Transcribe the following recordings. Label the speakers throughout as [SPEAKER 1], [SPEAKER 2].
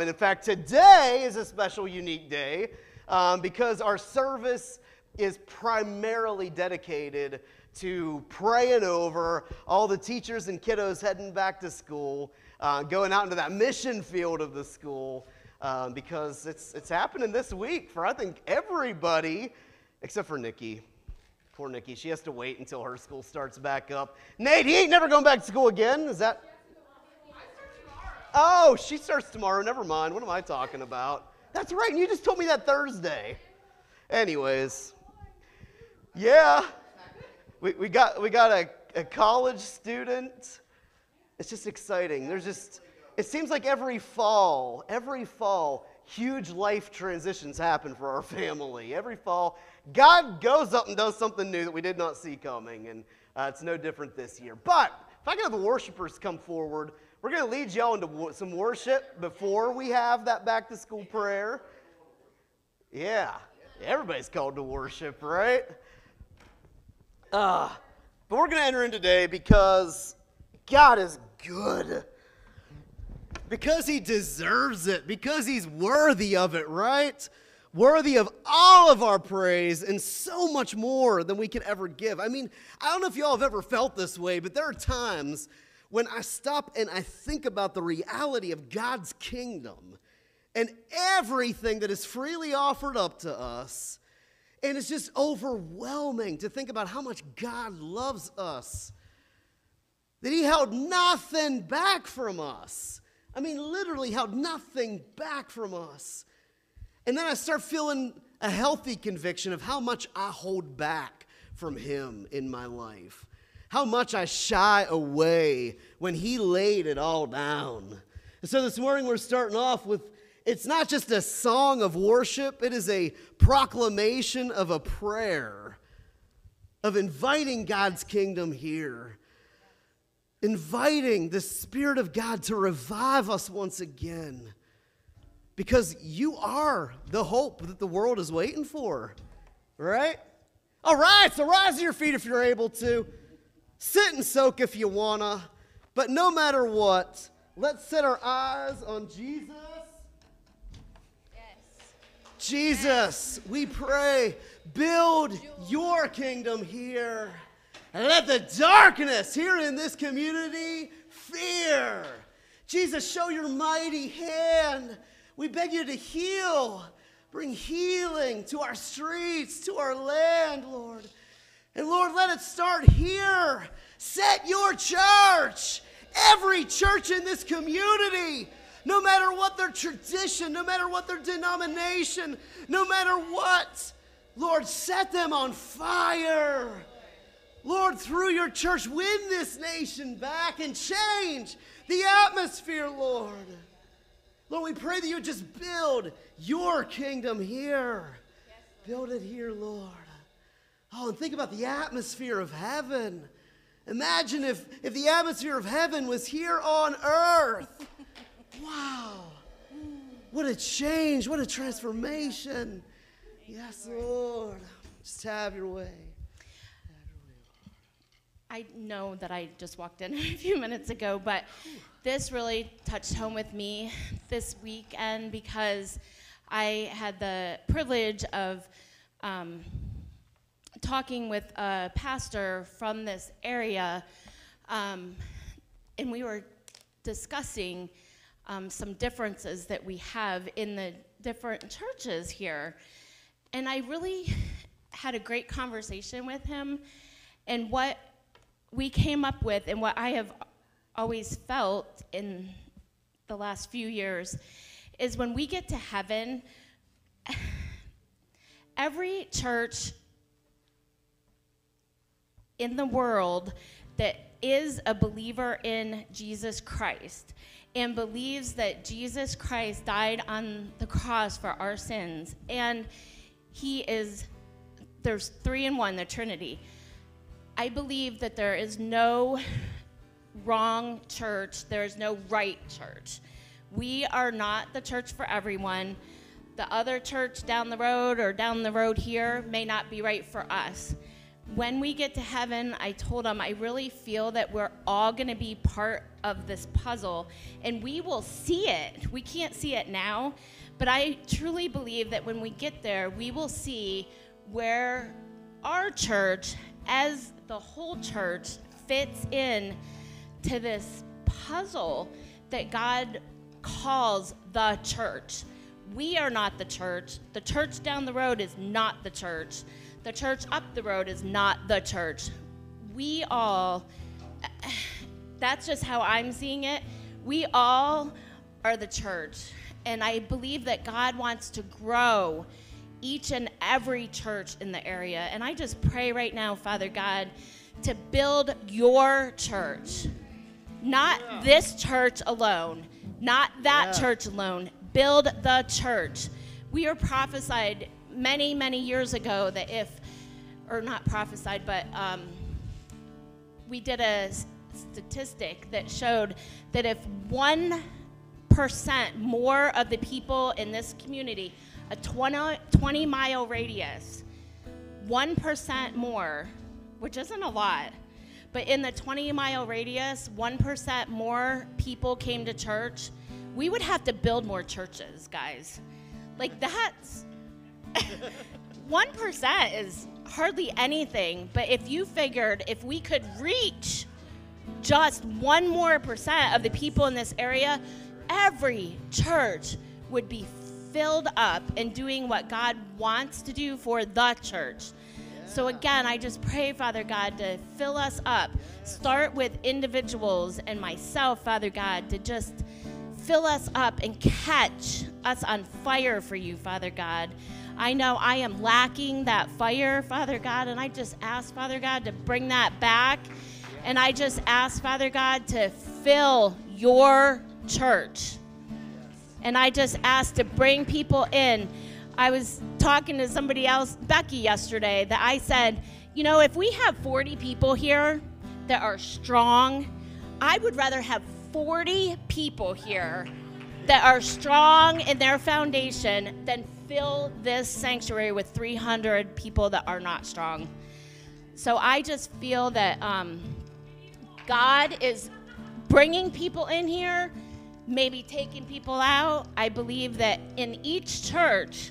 [SPEAKER 1] And in fact, today is a special, unique day um, because our service is primarily dedicated to praying over all the teachers and kiddos heading back to school, uh, going out into that mission field of the school, um, because it's, it's happening this week for, I think, everybody except for Nikki. Poor Nikki. She has to wait until her school starts back up. Nate, he ain't never going back to school again. Is that? Oh, she starts tomorrow. Never mind. What am I talking about? That's right. You just told me that Thursday. Anyways, yeah, we, we got, we got a, a college student. It's just exciting. There's just, it seems like every fall, every fall, huge life transitions happen for our family. Every fall, God goes up and does something new that we did not see coming. And uh, it's no different this year. But if I can have the worshipers come forward, we're going to lead y'all into some worship before we have that back to school prayer. Yeah, everybody's called to worship, right? Uh, but we're going to enter in today because God is good. Because he deserves it, because he's worthy of it, right? Worthy of all of our praise and so much more than we can ever give. I mean, I don't know if y'all have ever felt this way, but there are times when I stop and I think about the reality of God's kingdom and everything that is freely offered up to us, and it's just overwhelming to think about how much God loves us, that He held nothing back from us. I mean, literally held nothing back from us. And then I start feeling a healthy conviction of how much I hold back from Him in my life how much I shy away when He laid it all down. And so this morning we're starting off with it's not just a song of worship, it is a proclamation of a prayer of inviting God's kingdom here, inviting the Spirit of God to revive us once again. Because you are the hope that the world is waiting for, right? All right, so rise to your feet if you're able to. Sit and soak if you wanna, but no matter what, let's set our eyes on Jesus. Yes. Jesus, we pray, build your kingdom here. And let the darkness here in this community fear. Jesus, show your mighty hand. We beg you to heal. Bring healing to our streets, to our land, Lord. And Lord, let it start here. Set your church, every church in this community, no matter what their tradition, no matter what their denomination, no matter what, Lord, set them on fire. Lord, through your church, win this nation back and change the atmosphere, Lord. Lord, we pray that you just build your kingdom here. Build it here, Lord. Oh, and think about the atmosphere of heaven. Imagine if, if the atmosphere of heaven was here on earth. Wow. What a change. What a transformation. Yes, Lord. Just have your way.
[SPEAKER 2] I know that I just walked in a few minutes ago, but this really touched home with me this weekend because I had the privilege of um, talking with a pastor from this area, um, and we were discussing um, some differences that we have in the different churches here. And I really had a great conversation with him, and what we came up with, and what I have always felt in the last few years, is when we get to heaven, every church in the world that is a believer in Jesus Christ and believes that Jesus Christ died on the cross for our sins. And he is there's three in one the trinity. I believe that there is no wrong church. There is no right church. We are not the church for everyone. The other church down the road or down the road here may not be right for us when we get to heaven, I told him, I really feel that we're all going to be part of this puzzle and we will see it. We can't see it now, but I truly believe that when we get there, we will see where our church, as the whole church, fits in to this puzzle that God calls the church. We are not the church. The church down the road is not the church. The church up the road is not the church. We all, that's just how I'm seeing it. We all are the church. And I believe that God wants to grow each and every church in the area. And I just pray right now, Father God, to build your church. Not yeah. this church alone, not that yeah. church alone. Build the church. We are prophesied many, many years ago that if, or not prophesied, but um, we did a statistic that showed that if 1% more of the people in this community, a 20, 20 mile radius, 1% more, which isn't a lot, but in the 20 mile radius, 1% more people came to church, we would have to build more churches, guys. Like that's 1% is hardly anything, but if you figured if we could reach just one more percent of the people in this area, every church would be filled up and doing what God wants to do for the church. So, again, I just pray, Father God, to fill us up. Start with individuals and myself, Father God, to just fill us up and catch us on fire for you, Father God. I know I am lacking that fire, Father God, and I just ask, Father God, to bring that back. And I just ask, Father God, to fill your church. And I just ask to bring people in I was talking to somebody else, Becky, yesterday, that I said, you know, if we have 40 people here that are strong, I would rather have 40 people here that are strong in their foundation than fill this sanctuary with 300 people that are not strong. So I just feel that um, God is bringing people in here, maybe taking people out. I believe that in each church,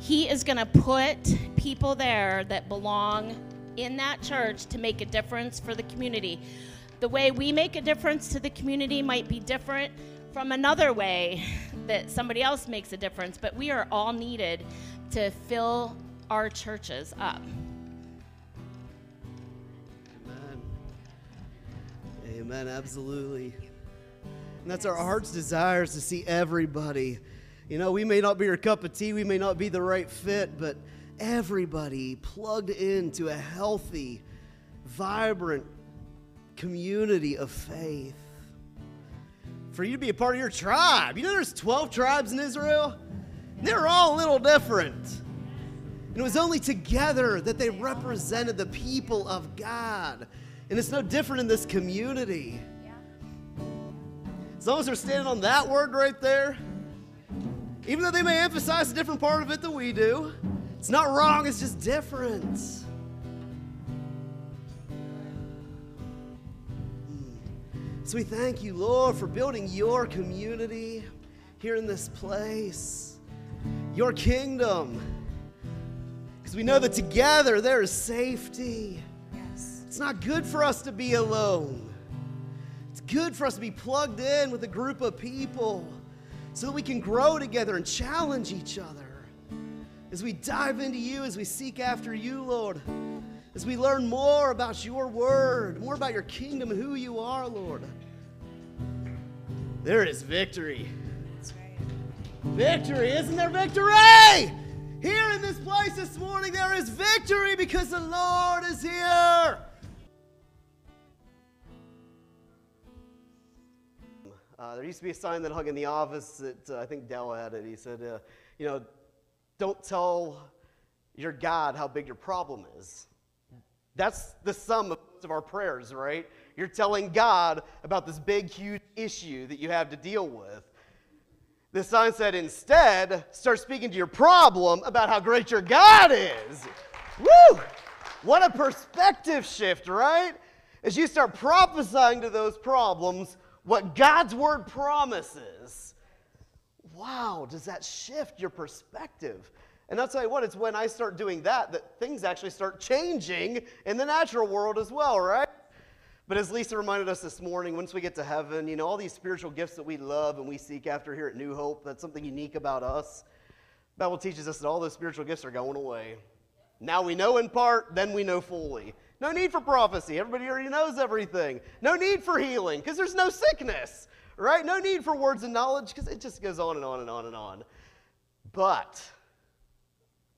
[SPEAKER 2] he is going to put people there that belong in that church to make a difference for the community. The way we make a difference to the community might be different from another way that somebody else makes a difference, but we are all needed to fill our churches up.
[SPEAKER 1] Amen. Amen, absolutely. And that's our heart's desires to see everybody you know, we may not be your cup of tea, we may not be the right fit, but everybody plugged into a healthy, vibrant community of faith. For you to be a part of your tribe. You know, there's 12 tribes in Israel, they're all a little different. And it was only together that they represented the people of God. And it's no different in this community. As long as they're standing on that word right there, even though they may emphasize a different part of it than we do, it's not wrong, it's just different. So we thank you, Lord, for building your community here in this place, your kingdom. Because we know that together there is safety. Yes. It's not good for us to be alone. It's good for us to be plugged in with a group of people so that we can grow together and challenge each other. As we dive into you, as we seek after you, Lord, as we learn more about your word, more about your kingdom who you are, Lord. There is victory. Victory. Isn't there victory? Here in this place this morning, there is victory because the Lord is here. Uh, there used to be a sign that hung in the office that uh, I think Dell had it. He said, uh, you know, don't tell your God how big your problem is. That's the sum of, of our prayers, right? You're telling God about this big, huge issue that you have to deal with. The sign said, instead, start speaking to your problem about how great your God is. Woo! What a perspective shift, right? As you start prophesying to those problems what God's word promises, wow, does that shift your perspective? And I'll tell you what, it's when I start doing that that things actually start changing in the natural world as well, right? But as Lisa reminded us this morning, once we get to heaven, you know, all these spiritual gifts that we love and we seek after here at New Hope, that's something unique about us. The Bible teaches us that all those spiritual gifts are going away. Now we know in part, then we know fully. No need for prophecy. Everybody already knows everything. No need for healing because there's no sickness, right? No need for words of knowledge because it just goes on and on and on and on. But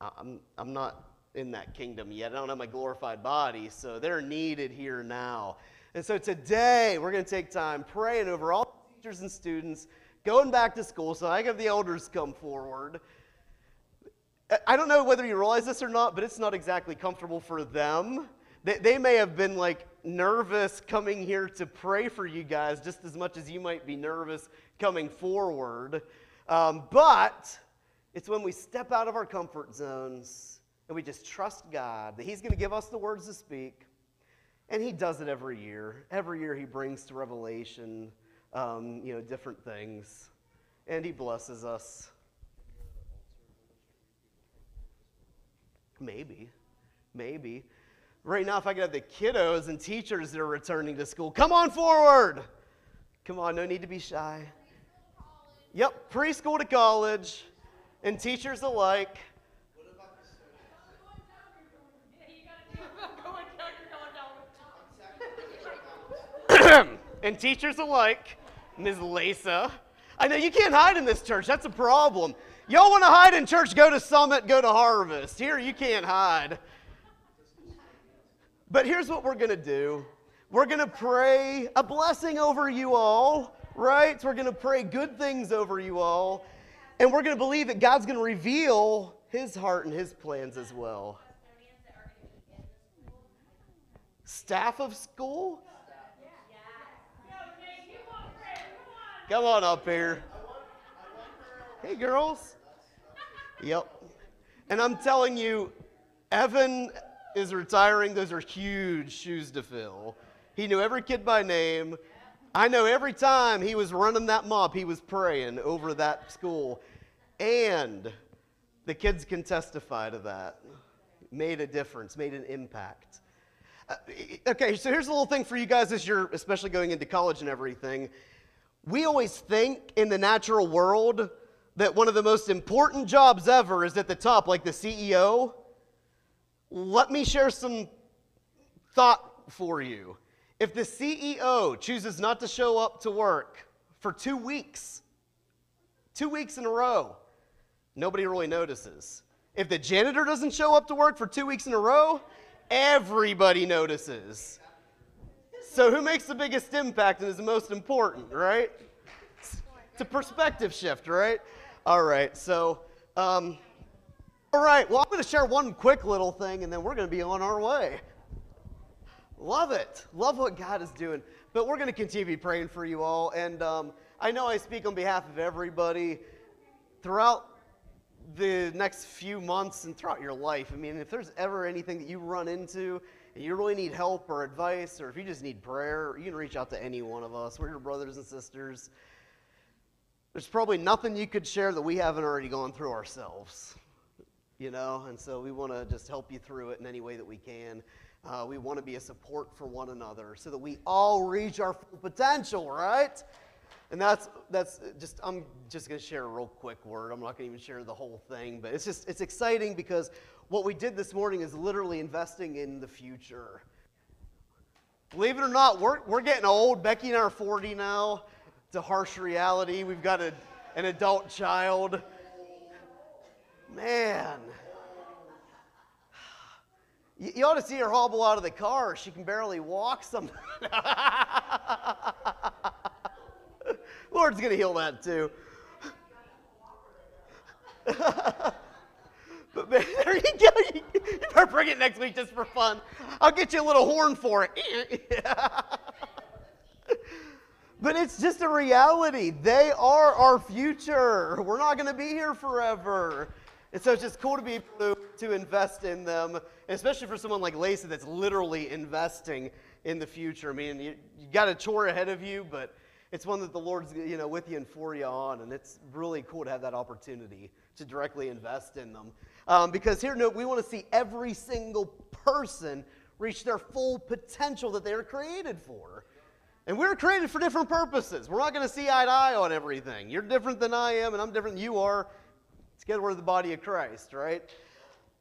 [SPEAKER 1] I'm, I'm not in that kingdom yet. I don't have my glorified body, so they're needed here now. And so today we're going to take time praying over all the teachers and students going back to school. So I have the elders come forward. I don't know whether you realize this or not, but it's not exactly comfortable for them. They, they may have been like nervous coming here to pray for you guys just as much as you might be nervous coming forward. Um, but it's when we step out of our comfort zones and we just trust God that He's going to give us the words to speak. And He does it every year. Every year He brings to revelation, um, you know, different things. And He blesses us. Maybe. Maybe. Right now, if I could have the kiddos and teachers that are returning to school, come on forward. Come on, no need to be shy. Yep, preschool to college and teachers alike. and teachers alike, Ms. Lisa. I know you can't hide in this church. That's a problem. Y'all want to hide in church? Go to Summit, go to Harvest. Here, you can't hide. But here's what we're going to do we're going to pray a blessing over you all, right? So we're going to pray good things over you all. And we're going to believe that God's going to reveal his heart and his plans as well. Staff of school? Come on up here. Hey, girls. Yep. And I'm telling you, Evan is retiring. Those are huge shoes to fill. He knew every kid by name. I know every time he was running that mop, he was praying over that school. And the kids can testify to that. Made a difference, made an impact. Uh, okay, so here's a little thing for you guys as you're especially going into college and everything. We always think in the natural world that one of the most important jobs ever is at the top, like the CEO. Let me share some thought for you. If the CEO chooses not to show up to work for two weeks, two weeks in a row, nobody really notices. If the janitor doesn't show up to work for two weeks in a row, everybody notices. So, who makes the biggest impact and is the most important, right? It's a perspective shift, right? All right, so, um, all right, well, I'm going to share one quick little thing and then we're going to be on our way. Love it. Love what God is doing. But we're going to continue praying for you all. And um, I know I speak on behalf of everybody throughout the next few months and throughout your life. I mean, if there's ever anything that you run into and you really need help or advice, or if you just need prayer, you can reach out to any one of us. We're your brothers and sisters. There's probably nothing you could share that we haven't already gone through ourselves, you know? And so we want to just help you through it in any way that we can. Uh, we want to be a support for one another so that we all reach our full potential, right? And that's that's just I'm just going to share a real quick word. I'm not going to even share the whole thing, but it's just it's exciting because what we did this morning is literally investing in the future. Believe it or not, we're we're getting old. Becky and I are 40 now. It's a harsh reality. We've got a, an adult child. Man. You, you ought to see her hobble out of the car. She can barely walk some. Lord's going to heal that too. but man, there you go. You better bring it next week just for fun. I'll get you a little horn for it. but it's just a reality. They are our future. We're not going to be here forever. And so it's just cool to be able to, to invest in them, especially for someone like Lacey that's literally investing in the future. I mean, you, you got a chore ahead of you, but it's one that the Lord's you know with you and for you on, and it's really cool to have that opportunity to directly invest in them. Um, because here, no, we want to see every single person reach their full potential that they are created for. And we're created for different purposes. We're not going to see eye to eye on everything. You're different than I am, and I'm different than you are. Together, we're the body of Christ, right?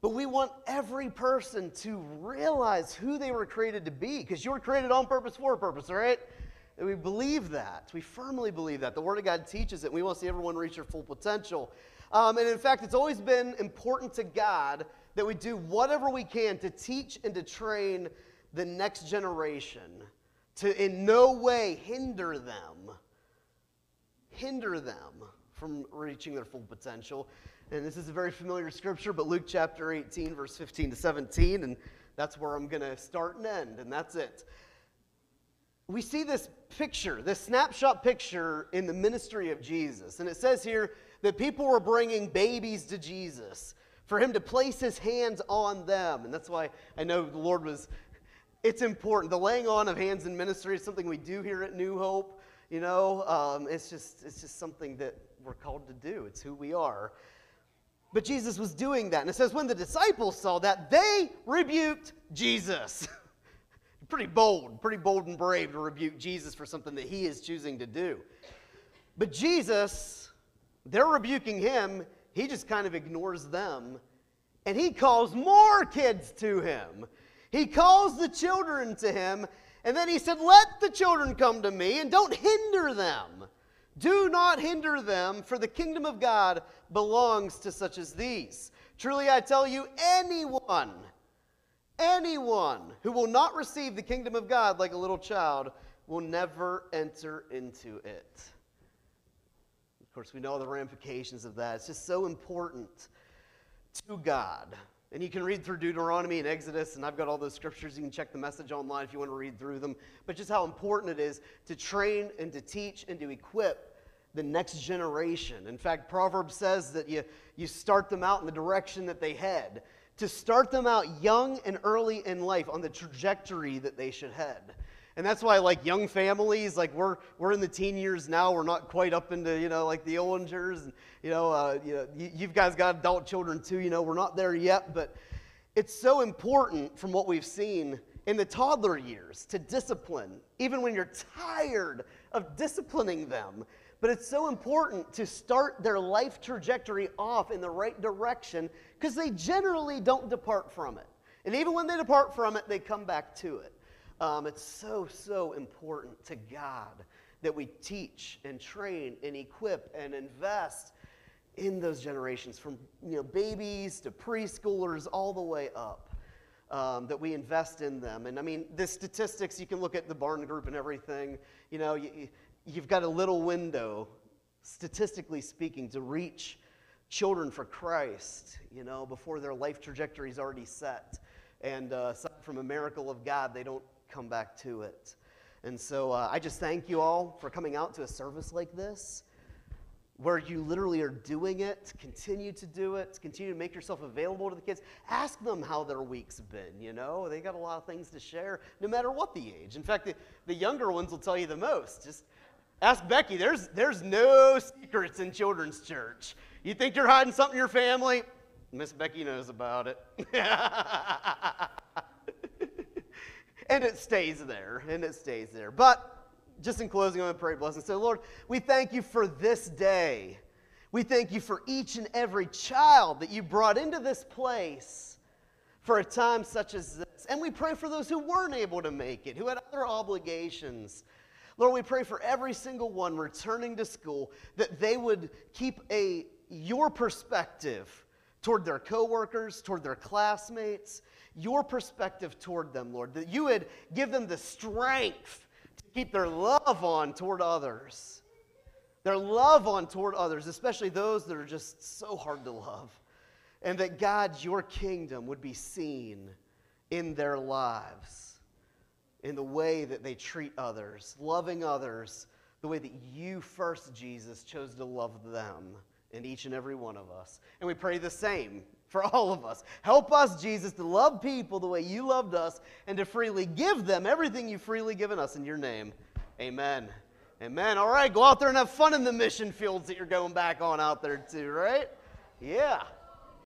[SPEAKER 1] But we want every person to realize who they were created to be because you were created on purpose for a purpose, right? We believe that. We firmly believe that. The Word of God teaches it. We want to see everyone reach their full potential. Um, and in fact, it's always been important to God that we do whatever we can to teach and to train the next generation, to in no way hinder them, hinder them from reaching their full potential. And this is a very familiar scripture, but Luke chapter 18, verse 15 to 17, and that's where I'm going to start and end, and that's it. We see this picture, this snapshot picture in the ministry of Jesus. And it says here that people were bringing babies to Jesus for him to place his hands on them. And that's why I know the Lord was, it's important. The laying on of hands in ministry is something we do here at New Hope. You know, um, it's, just, it's just something that we're called to do, it's who we are. But Jesus was doing that. And it says, when the disciples saw that, they rebuked Jesus. pretty bold, pretty bold and brave to rebuke Jesus for something that he is choosing to do. But Jesus, they're rebuking him. He just kind of ignores them. And he calls more kids to him. He calls the children to him. And then he said, Let the children come to me and don't hinder them. Do not hinder them, for the kingdom of God belongs to such as these. Truly, I tell you, anyone, anyone who will not receive the kingdom of God like a little child will never enter into it. Of course, we know the ramifications of that. It's just so important to God. And you can read through Deuteronomy and Exodus, and I've got all those scriptures. You can check the message online if you want to read through them. But just how important it is to train and to teach and to equip the next generation. In fact, Proverbs says that you, you start them out in the direction that they head, to start them out young and early in life on the trajectory that they should head. And that's why, like young families, like we're we're in the teen years now. We're not quite up into you know like the Ollingers, and you know, uh, you know, you, you've guys got adult children too. You know, we're not there yet, but it's so important from what we've seen in the toddler years to discipline, even when you're tired of disciplining them. But it's so important to start their life trajectory off in the right direction because they generally don't depart from it. And even when they depart from it, they come back to it. Um, it's so, so important to God that we teach and train and equip and invest in those generations from you know, babies to preschoolers all the way up. Um, that we invest in them. And I mean, the statistics, you can look at the Barna Group and everything. You know, you, you've got a little window, statistically speaking, to reach children for Christ, you know, before their life trajectory is already set. And uh, from a miracle of God, they don't come back to it. And so uh, I just thank you all for coming out to a service like this where you literally are doing it, continue to do it, continue to make yourself available to the kids. Ask them how their week's been, you know? They got a lot of things to share, no matter what the age. In fact, the, the younger ones will tell you the most. Just ask Becky, there's, there's no secrets in children's church. You think you're hiding something in your family? Miss Becky knows about it. and it stays there, and it stays there. But just in closing, I'm going to pray blessing. So, Lord, we thank you for this day. We thank you for each and every child that you brought into this place for a time such as this. And we pray for those who weren't able to make it, who had other obligations. Lord, we pray for every single one returning to school that they would keep a your perspective toward their coworkers, toward their classmates, your perspective toward them, Lord, that you would give them the strength to keep their love on toward others. Their love on toward others, especially those that are just so hard to love. And that God, your kingdom would be seen in their lives, in the way that they treat others, loving others the way that you first, Jesus, chose to love them in each and every one of us. And we pray the same for all of us. Help us, Jesus, to love people the way you loved us and to freely give them everything you've freely given us in your name. Amen. Amen. All right, go out there and have fun in the mission fields that you're going back on out there too, right? Yeah.